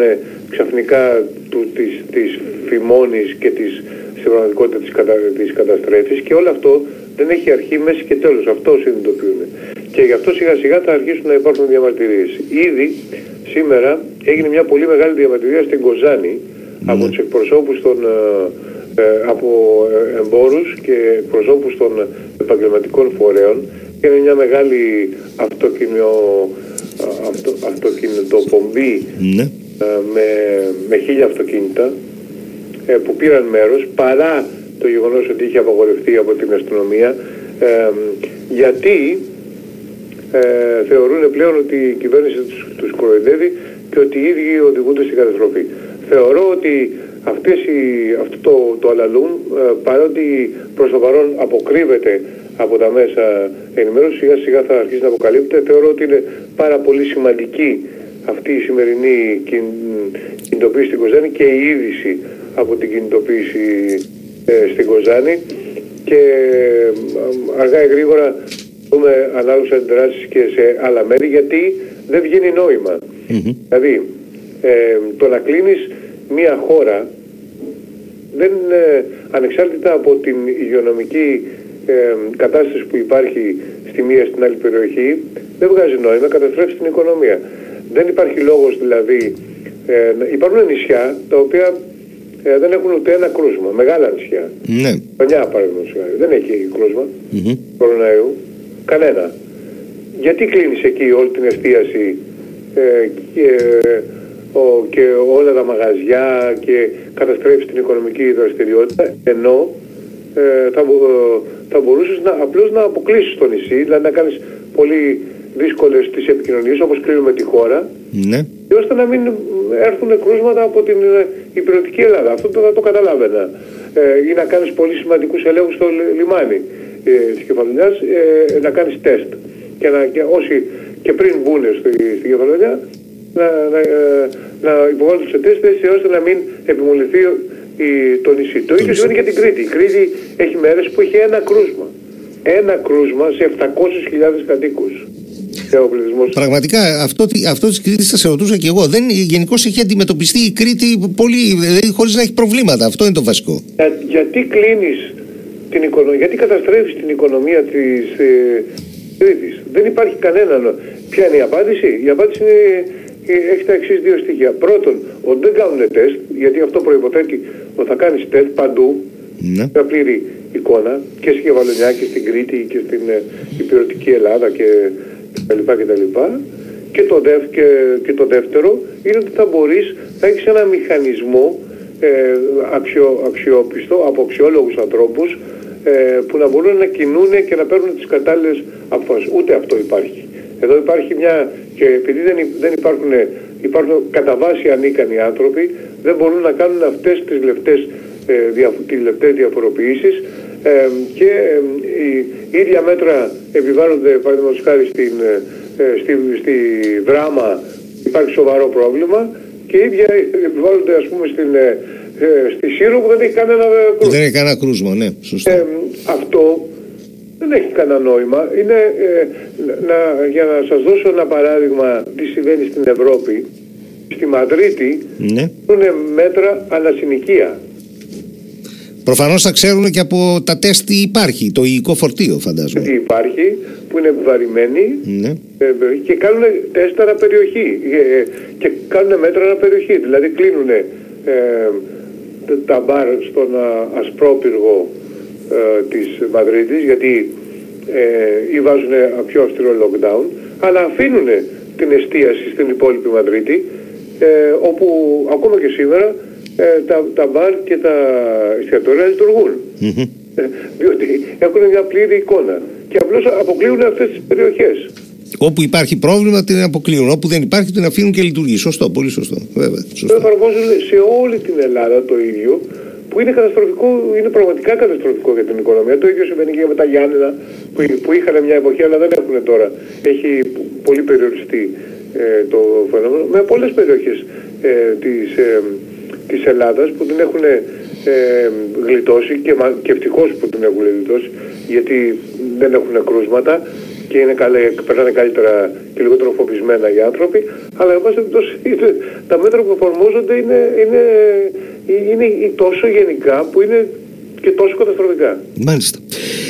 ξαφνικά του, της, της φημώνης και της στην πραγματικότητα της, κατα... της καταστρέφης και όλο αυτό δεν έχει αρχή, μέση και τέλος. Αυτό συνειδητοποιούν. Και γι' αυτό σιγά σιγά θα αρχίσουν να υπάρχουν διαμαρτυρίες. Ήδη σήμερα έγινε μια πολύ μεγάλη διαμαρτυρία στην Κοζάνη ναι. από τους εκπροσώπους των, ε, ε από ε, εμπόρους και εκπροσώπους των επαγγελματικών φορέων και είναι μια μεγάλη αυτοκινητο, αυτο, αυτοκινητοπομπή ναι. Ε, με, με χίλια αυτοκίνητα ε, που πήραν μέρος παρά το γεγονός ότι είχε απαγορευτεί από την αστυνομία γιατί ε, θεωρούν πλέον ότι η κυβέρνηση τους, τους κοροϊδεύει και ότι οι ίδιοι οδηγούνται στην καταστροφή. Θεωρώ ότι αυτές οι, αυτό το, το αλαλούμ, ε, παρότι προς το παρόν αποκρύβεται από τα μέσα ενημέρωσης, σιγά σιγά θα αρχίσει να αποκαλύπτεται. Θεωρώ ότι είναι πάρα πολύ σημαντική αυτή η σημερινή κινητοποίηση στην Κοζάνη και η είδηση από την κινητοποίηση ε, στην Κοζάνη. Και ε, αργά ή γρήγορα δούμε ανάλογες αντιδράσεις και σε άλλα μέρη γιατί δεν βγαίνει Δηλαδή ε, το να κλείνεις μια χώρα δεν ανεξάρτητα από την υγειονομική κατάσταση που υπάρχει στη μία στην άλλη περιοχή. Δεν βγάζει νόημα, καταστρέφει την οικονομία. Δεν υπάρχει λόγος δηλαδή, ε, υπάρχουν νησιά τα οποία ε, δεν έχουν ούτε ένα κρούσμα. Μεγάλα νησιά.
Ναι.
Πανιά παραδείγματος Δεν έχει κρούσμα mm-hmm. κοροναϊού. Κανένα. Γιατί κλείνεις εκεί όλη την εστίαση ε, και, ο, και όλα τα μαγαζιά και καταστρέφεις την οικονομική δραστηριότητα ενώ ε, θα, θα μπορούσες να, απλώς να αποκλείσεις το νησί, δηλαδή να κάνεις πολύ δύσκολες τις επικοινωνίες όπως κλείνουμε τη χώρα
ναι.
ώστε να μην έρθουν κρούσματα από την ε, υπηρετική Ελλάδα. Αυτό θα το καταλάβαινα. Ε, ή να κάνεις πολύ σημαντικούς ελέγχους στο λιμάνι ε, της Κεφαλονιάς, ε, να κάνεις τεστ. Και, να, και όσοι και πριν μπουν στη, στη Κεφαλονιά, να, να, ε, να υποβάλουν σε τεστ ώστε να μην επιμολυθεί η, το νησί. Το ίδιο σημαίνει για την Κρήτη. Η Κρήτη έχει μέρες που έχει ένα κρούσμα. Ένα κρούσμα σε 700.000 κατοίκους.
Πραγματικά αυτό, αυτό της Κρήτης θα σε ρωτούσα και εγώ. Δεν, γενικώ έχει αντιμετωπιστεί η Κρήτη πολύ, δηλαδή, χωρίς να έχει προβλήματα. Αυτό είναι το βασικό.
Για, γιατί κλείνεις την οικονομία, γιατί καταστρέφεις την οικονομία της ε, Κρήτης; Δεν υπάρχει κανένα. Ποια είναι η απάντηση, η απάντηση είναι, ε, έχει τα εξής δύο στοιχεία. Πρώτον, ότι δεν κάνουν τεστ, γιατί αυτό προποθέτει ότι θα κάνεις τεστ παντού. Ναι. Μια πλήρη εικόνα και στη Γεβαλονιά και στην Κρήτη και στην ε, υπηρετική Ελλάδα και κτλ. κτλ. Και, το δεύ, και, και το δεύτερο είναι ότι θα μπορείς, θα έχεις ένα μηχανισμό ε, αξιο, αξιόπιστο από αξιόλογους ανθρώπους ε, που να μπορούν να κινούν και να παίρνουν τις κατάλληλες αποφάσεις. Ούτε αυτό υπάρχει. Εδώ υπάρχει μια, και επειδή δεν, δεν υπάρχουν, υπάρχουν κατά βάση ανίκανοι άνθρωποι, δεν μπορούν να κάνουν αυτές τις λεπτές, ε, δια, τις λεπτές διαφοροποιήσεις Ε, και η ίδια μέτρα επιβάλλονται παραδείγματος χάρη στην, στη, στη δράμα υπάρχει σοβαρό πρόβλημα και οι ίδια επιβάλλονται ας πούμε στην, στη Σύρο που δεν έχει κανένα κρούσμα.
Δεν έχει κανένα κρούσμα, ναι, σωστά.
Ε, αυτό δεν έχει κανένα νόημα. Είναι, ε, να, για να σας δώσω ένα παράδειγμα τι συμβαίνει στην Ευρώπη. Στη Μαδρίτη
ναι.
είναι μέτρα ανασυνοικία.
Προφανώς θα ξέρουν και από τα τεστ τι υπάρχει, το υλικό φορτίο φαντάζομαι.
Τι υπάρχει, που είναι επιβαρημένοι
ναι.
Ε, και κάνουν τεστ αναπεριοχή ε, και κάνουν μέτρα αναπεριοχή. Δηλαδή κλείνουν ε, τα μπαρ στον ασπρόπυργο ε, της Μαδρίτης γιατί ε, ή βάζουν πιο αυστηρό lockdown αλλά αφήνουν την εστίαση στην υπόλοιπη Μαδρίτη ε, όπου ακόμα και σήμερα ε, τα, τα μπαρ και τα εστιατόρια λειτουργούν. Ε, διότι έχουν μια πλήρη εικόνα και απλώς αποκλείουν αυτές τις περιοχές.
Όπου υπάρχει πρόβλημα την αποκλείουν. Όπου δεν υπάρχει την αφήνουν και λειτουργεί. Σωστό, πολύ σωστό. Βέβαια, σωστό.
Το εφαρμόζουν σε όλη την Ελλάδα το ίδιο που είναι καταστροφικό, είναι πραγματικά καταστροφικό για την οικονομία. Το ίδιο συμβαίνει και με τα Γιάννενα που, που είχαν μια εποχή αλλά δεν έχουν τώρα. Έχει πολύ περιοριστεί ε, το φαινόμενο με πολλές περιοχές ε, της, ε, της Ελλάδας που την έχουν ε, γλιτώσει και, και ευτυχώς που την έχουν γλιτώσει γιατί δεν έχουν κρούσματα και είναι καλέ, περνάνε καλύτερα και λιγότερο φοβισμένα οι άνθρωποι, αλλά εν πάση τα μέτρα που εφαρμόζονται είναι, είναι, είναι τόσο γενικά που είναι και τόσο καταστροφικά.
Μάλιστα.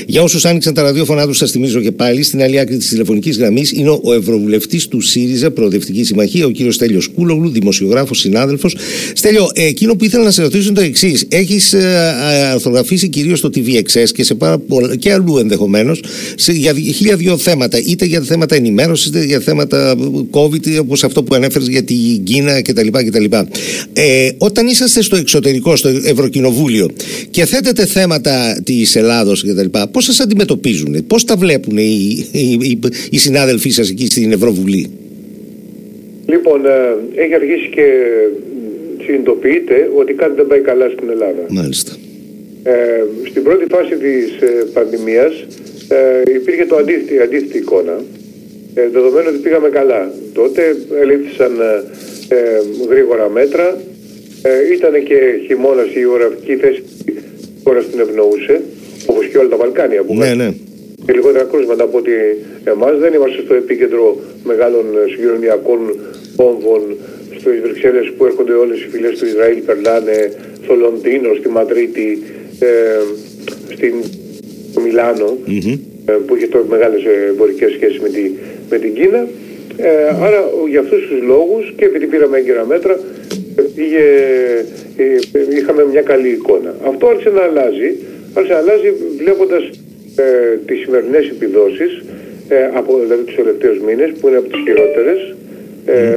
Για όσους άνοιξαν τα ραδιόφωνά τους, σα θυμίζω και πάλι στην άλλη άκρη της τηλεφωνικής γραμμής είναι ο Ευρωβουλευτής του ΣΥΡΙΖΑ, Προοδευτική Συμμαχία, ο κύριος Στέλιος Κούλογλου, δημοσιογράφος, συνάδελφος. Στέλιο, εκείνο που ήθελα να σε ρωτήσω είναι το εξής. Έχεις ε, αρθρογραφήσει κυρίως το TVXS και, σε πάρα πολλά, και αλλού ενδεχομένως για χίλια δύο θέματα, είτε για θέματα ενημέρωσης, είτε για θέματα COVID, όπως αυτό που ανέφερες για την Κίνα κτλ. κτλ. Ε, όταν είσαστε στο εξωτερικό, στο Ευρωκοινοβούλιο και θέτετε θέματα της Ελλάδος κτλ., πώς σας αντιμετωπίζουν, πώς τα βλέπουν οι, οι, οι, συνάδελφοί σας εκεί στην Ευρωβουλή;
Λοιπόν, ε, έχει αρχίσει και συνειδητοποιείται ότι κάτι δεν πάει καλά στην Ελλάδα.
Μάλιστα.
Ε, στην πρώτη φάση της ε, πανδημίας ε, υπήρχε το αντίθετη, αντίθετη εικόνα. Ε, δεδομένου ότι πήγαμε καλά. Τότε ελήφθησαν ε, γρήγορα μέτρα. Ε, ήταν και χειμώνας η οραφική θέση χώρα την ευνοούσε, όπως και όλα τα Βαλκάνια που
ναι, ναι.
και λιγότερα κρούσματα από ότι εμάς δεν είμαστε στο επίκεντρο μεγάλων συγκοινωνιακών πόμβων στις Βρυξέλλες που έρχονται όλες οι φυλές του Ισραήλ, περνάνε στο Λονδίνο, στη Μαδρίτη, ε, στην Μιλάνο, mm-hmm. ε, που είχε τώρα μεγάλες εμπορικές σχέσεις με, τη, με την Κίνα. Ε, άρα για αυτούς τους λόγους και επειδή πήραμε έγκαιρα μέτρα πήγε, ε, είχαμε μια καλή εικόνα. Αυτό άρχισε να αλλάζει, άρχισε να αλλάζει βλέποντας ε, τις σημερινές επιδόσεις ε, από δηλαδή τους τελευταίους μήνες που είναι από τις χειρότερες ε,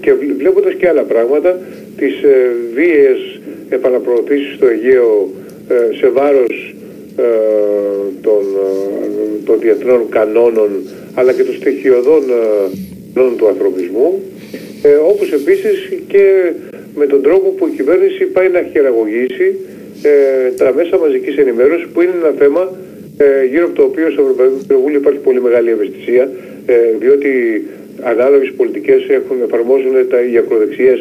και βλέποντας και άλλα πράγματα τις ε, βίαιες επαναπροωθήσεις στο Αιγαίο ε, σε βάρος ε, των, των διεθνών κανόνων αλλά και των στοιχειωδών κανόνων του ανθρωπισμού ε, όπως επίσης και με τον τρόπο που η κυβέρνηση πάει να χειραγωγήσει ε, τα μέσα μαζικής ενημέρωσης που είναι ένα θέμα ε, γύρω από το οποίο στο Ευρωπαϊκό Κοινοβούλιο υπάρχει πολύ μεγάλη ευαισθησία ε, διότι ανάλογες πολιτικές έχουν, εφαρμόζουν τα, οι ακροδεξιές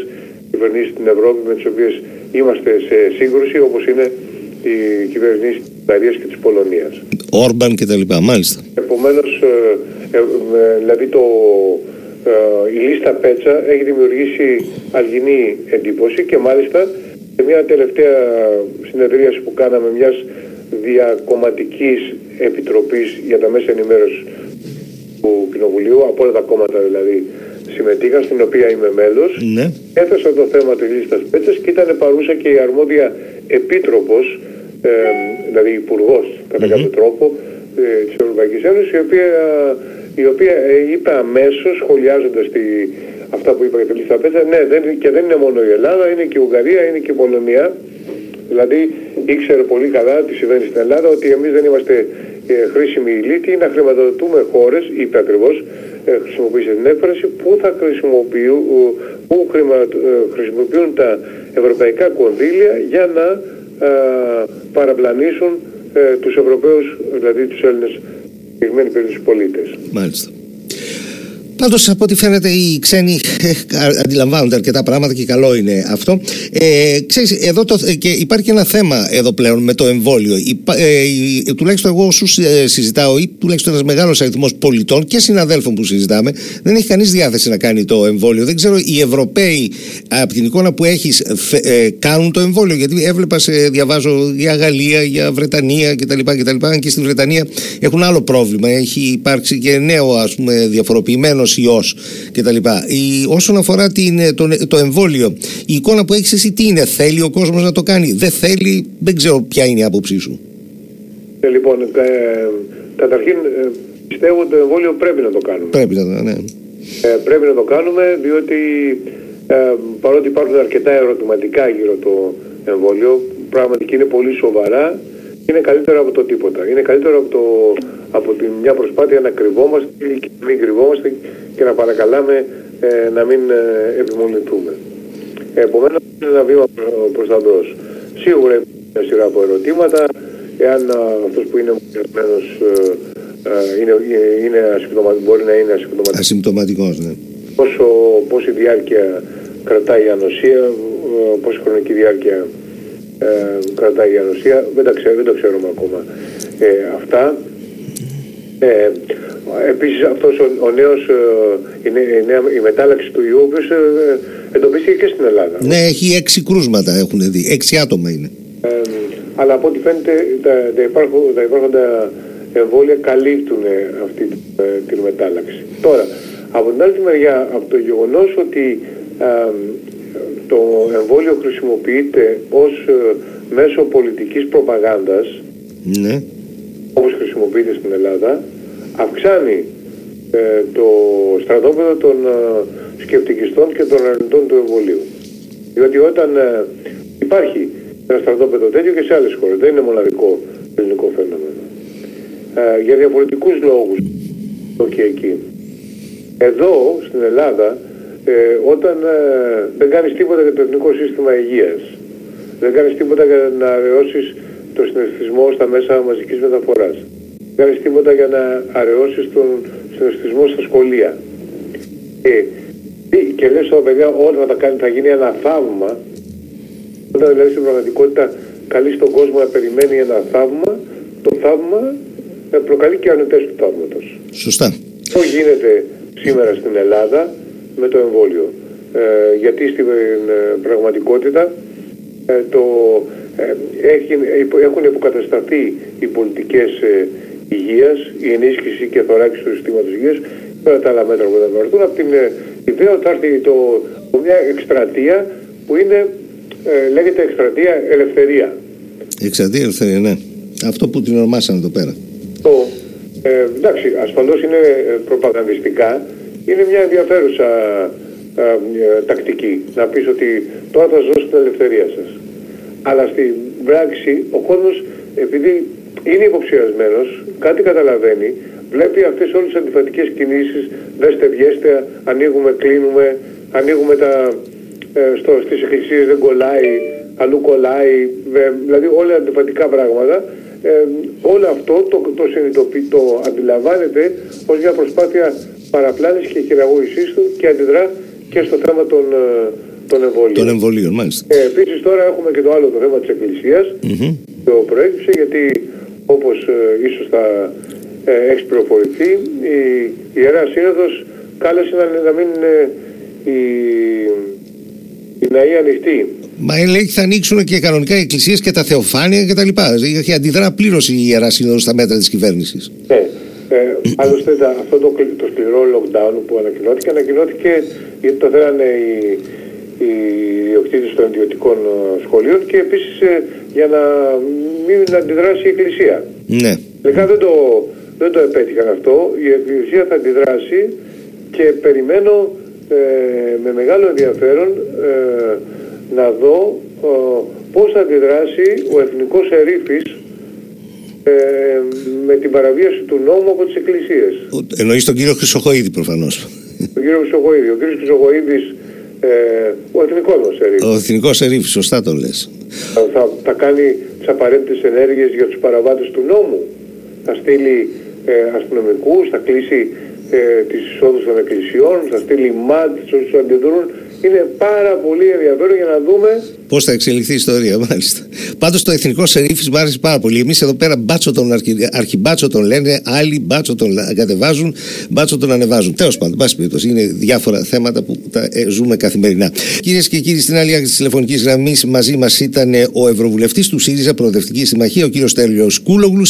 κυβερνήσεις στην Ευρώπη με τις οποίες είμαστε σε σύγκρουση όπως είναι οι κυβερνήσεις της Ιταλίας και της Πολωνίας.
Όρμπαν και τα λοιπά, μάλιστα.
Επομένως, ε, δηλαδή το, ε, η λίστα Πέτσα έχει δημιουργήσει αλγινή εντύπωση και μάλιστα σε μια τελευταία συνεδρίαση που κάναμε μιας διακομματικής επιτροπής για τα μέσα ενημέρωσης του Κοινοβουλίου, από όλα τα κόμματα δηλαδή συμμετείχαν, στην οποία είμαι μέλος,
ναι.
έθεσα το θέμα της λίστας Πέτσας και ήταν παρούσα και η αρμόδια επίτροπος, ε, δηλαδή υπουργός κατά mm-hmm. κάποιο τρόπο ε, της Ευρωπαϊκής Ένωσης, η οποία η οποία ε, είπε αμέσως, σχολιάζοντας αυτά που είπα για τη λίστα Πέτσα, ναι, δεν, και δεν είναι μόνο η Ελλάδα, είναι και η Ουγγαρία, είναι και η Πολωνία. Δηλαδή ήξερε πολύ καλά τι συμβαίνει στην Ελλάδα, ότι εμείς δεν είμαστε ε, χρήσιμοι ηλίθιοι να χρηματοδοτούμε χώρες, είπε ακριβώς, ε, χρησιμοποίησε την έκφραση, που θα χρησιμοποιούν, που χρημα, ε, χρησιμοποιούν τα ευρωπαϊκά κονδύλια για να ε, παραπλανήσουν ε, τους Ευρωπαίους, δηλαδή τους Έλληνες, συγκεκριμένη περίπτωση πολίτες.
Μάλιστα. Πάντως, από ό,τι φαίνεται, οι ξένοι ε, αντιλαμβάνονται αρκετά πράγματα και καλό είναι αυτό. Ε, ξέρεις, εδώ το, ε, και υπάρχει ένα θέμα εδώ πλέον με το εμβόλιο. ε, τουλάχιστον εγώ όσους ε, συζητάω, ή τουλάχιστον ένας μεγάλος αριθμός πολιτών και συναδέλφων που συζητάμε, δεν έχει κανείς διάθεση να κάνει το εμβόλιο. Δεν ξέρω, οι Ευρωπαίοι, από την εικόνα που έχεις, ε, κάνουν το εμβόλιο. Γιατί έβλεπα, σε, διαβάζω για Γαλλία, για Βρετανία κτλ. κτλ. Και στη Βρετανία έχουν άλλο πρόβλημα. Έχει υπάρξει και νέο, ας πούμε, διαφοροποιημένο ιό κτλ. Όσον αφορά την, ε, το, το εμβόλιο, η εικόνα που έχεις εσύ τι είναι, θέλει ο κόσμος να το κάνει, δεν θέλει, δεν ξέρω ποια είναι η άποψή σου.
Ε, λοιπόν, ε, καταρχήν ε, πιστεύω ότι το εμβόλιο πρέπει να το κάνουμε.
Πρέπει να το, ναι.
Ε, πρέπει να το κάνουμε διότι ε, παρότι υπάρχουν αρκετά ερωτηματικά γύρω το εμβόλιο, πραγματικά είναι πολύ σοβαρά, είναι καλύτερο από το τίποτα. Είναι καλύτερο από, το, από τη, μια προσπάθεια να κρυβόμαστε και να μην κρυβόμαστε και να παρακαλάμε ε, να μην ε, επιμονηθούμε. Επομένως είναι ένα βήμα προς τα μπρος. Σίγουρα είναι μια σειρά από ερωτήματα, εάν αυτός που είναι μολυσμένος ε, ε, είναι, είναι μπορεί να είναι ασυμπτωματικός.
Ασυμπτωματικός, ναι.
Πόσο, πόση διάρκεια κρατάει η ανοσία, ε, πόση χρονική διάρκεια ε, κρατάει η ανοσία, δεν, τα ξέρω, δεν το ξέρουμε ακόμα ε, αυτά. Ε, επίσης αυτός ο, ο νέος, ε, η, η, νέα, η μετάλλαξη του ιού, ο οποίος ε, εντοπίστηκε και στην Ελλάδα.
Ναι, έχει έξι κρούσματα έχουν δει, έξι άτομα είναι.
Ε, αλλά από ό,τι φαίνεται τα, τα, υπάρχον, τα υπάρχοντα εμβόλια καλύπτουν αυτή την μετάλλαξη. Τώρα, από την άλλη μεριά, από το γεγονός ότι το εμβόλιο χρησιμοποιείται ως ε, μέσο πολιτικής προπαγάνδας
ναι.
όπως χρησιμοποιείται στην Ελλάδα αυξάνει ε, το στρατόπεδο των ε, σκεπτικιστών και των αρνητών του εμβολίου. Διότι όταν υπάρχει ένα στρατόπεδο τέτοιο και σε άλλες χώρες, δεν είναι μοναδικό ελληνικό φαινόμενο. για διαφορετικούς λόγους και εκεί. Εδώ στην Ελλάδα ε, όταν ε, δεν κάνεις τίποτα για το εθνικό σύστημα υγείας, δεν κάνεις τίποτα για να αραιώσεις το συναισθησμό στα μέσα μαζικής μεταφοράς, δεν κάνεις τίποτα για να αραιώσεις τον συναισθησμό στα σχολεία. Ε, και λες στα παιδιά όλα θα, κάνει, θα γίνει ένα θαύμα, όταν δηλαδή στην πραγματικότητα καλείς τον κόσμο να περιμένει ένα θαύμα, το θαύμα ε, προκαλεί και αρνητές του θαύματος.
Σωστά.
Αυτό γίνεται σήμερα στην Ελλάδα με το εμβόλιο. Ε, γιατί στην ε, πραγματικότητα ε, το, έχουν υποκατασταθεί οι πολιτικές υγείας, η ενίσχυση και θωράκιση του συστήματος υγείας και όλα τα άλλα μέτρα που θα βρεθούν από την ιδέα ότι θα έρθει το, μια εκστρατεία που είναι, λέγεται εκστρατεία ελευθερία.
Εκστρατεία ελευθερία, ναι. Αυτό που την ονομάσανε εδώ πέρα.
Το, ε, εντάξει, ασφαλώς είναι προπαγανδιστικά, είναι μια ενδιαφέρουσα ε, τακτική. Να πεις ότι τώρα θα ζω την ελευθερία σας. Αλλά στην πράξη ο κόσμος επειδή είναι υποψιασμένος, κάτι καταλαβαίνει, βλέπει αυτές όλες τις αντιφατικές κινήσεις, δέστε, βιέστε, ανοίγουμε, κλείνουμε, ανοίγουμε τα, ε, στο, στις εκκλησίες δεν κολλάει, αλλού κολλάει, δηλαδή όλα αντιφατικά πράγματα. Ε, όλο αυτό το, το, το αντιλαμβάνεται ως μια προσπάθεια παραπλάνηση και χειραγώγησής του και αντιδρά και στο θέμα των, ε, των εμβολίων.
Των εμβολίων, μάλιστα.
Ε, Επίσης, τώρα έχουμε και το άλλο το θέμα της Εκκλησίας. Mm-hmm. Το προέκυψε γιατί, όπως ε, ίσως θα ε, έχει πληροφορηθεί, η, η Ιεράς Σύνοδος κάλεσε να, να μην είναι η, η ναή ανοιχτή.
Μα λέει θα ανοίξουν και κανονικά οι εκκλησίες και τα θεοφάνεια και τα λοιπά. Έχει αντιδρά πλήρως η Ιεράς Σύνοδος στα μέτρα της κυβέρνησης.
Ναι. Ε, άλλωστε αυτό το, το σκληρό lockdown που ανακοινώθηκε, ανακοινώθηκε γιατί το θέλανε οι, οι διοκτήτες των ιδιωτικών ε, σχολείων και επίσης ε, για να μην αντιδράσει η Εκκλησία.
Ναι.
Τελικά δεν το, δεν το επέτυχαν αυτό. Η Εκκλησία θα αντιδράσει και περιμένω ε, με μεγάλο ενδιαφέρον να δω πώς θα αντιδράσει ο εθνικός ερήφης ε, με την παραβίαση του νόμου από τις εκκλησίες.
Εννοείς τον κύριο Χρυσοχοίδη προφανώς.
Τον κύριο Χρυσοχοίδη. Ο κύριος Χρυσοχοίδης, ε, ο εθνικός μας ερήφης.
Ο εθνικός ερήφης, σωστά το λες.
Θα, θα, θα κάνει τις απαραίτητες ενέργειες για τους παραβάτες του νόμου. Θα στείλει ε, αστυνομικούς, θα κλείσει ε, τις εισόδους των εκκλησιών, θα στείλει ΜΑΤ, όσους αντιδρούν είναι πάρα πολύ ενδιαφέρον για να δούμε
πώς θα εξελιχθεί η ιστορία, μάλιστα. Πάντως το εθνικό σερίφη μου άρεσε πάρα πολύ. Εμείς εδώ πέρα μπάτσο τον αρχι... αρχιμπάτσο τον λένε, άλλοι μπάτσο τον κατεβάζουν, μπάτσο τον ανεβάζουν. Τέλος πάντων, πάση περιπτώσει, είναι διάφορα θέματα που τα ε, ζούμε καθημερινά. Κυρίες και κύριοι, στην άλλη άκρη της τηλεφωνικής γραμμής μαζί μας ήταν ο Ευρωβουλευτής του ΣΥΡΙΖΑ Προοδευτική Συμμαχία, ο κύριος Τέλειο Κούλογλου.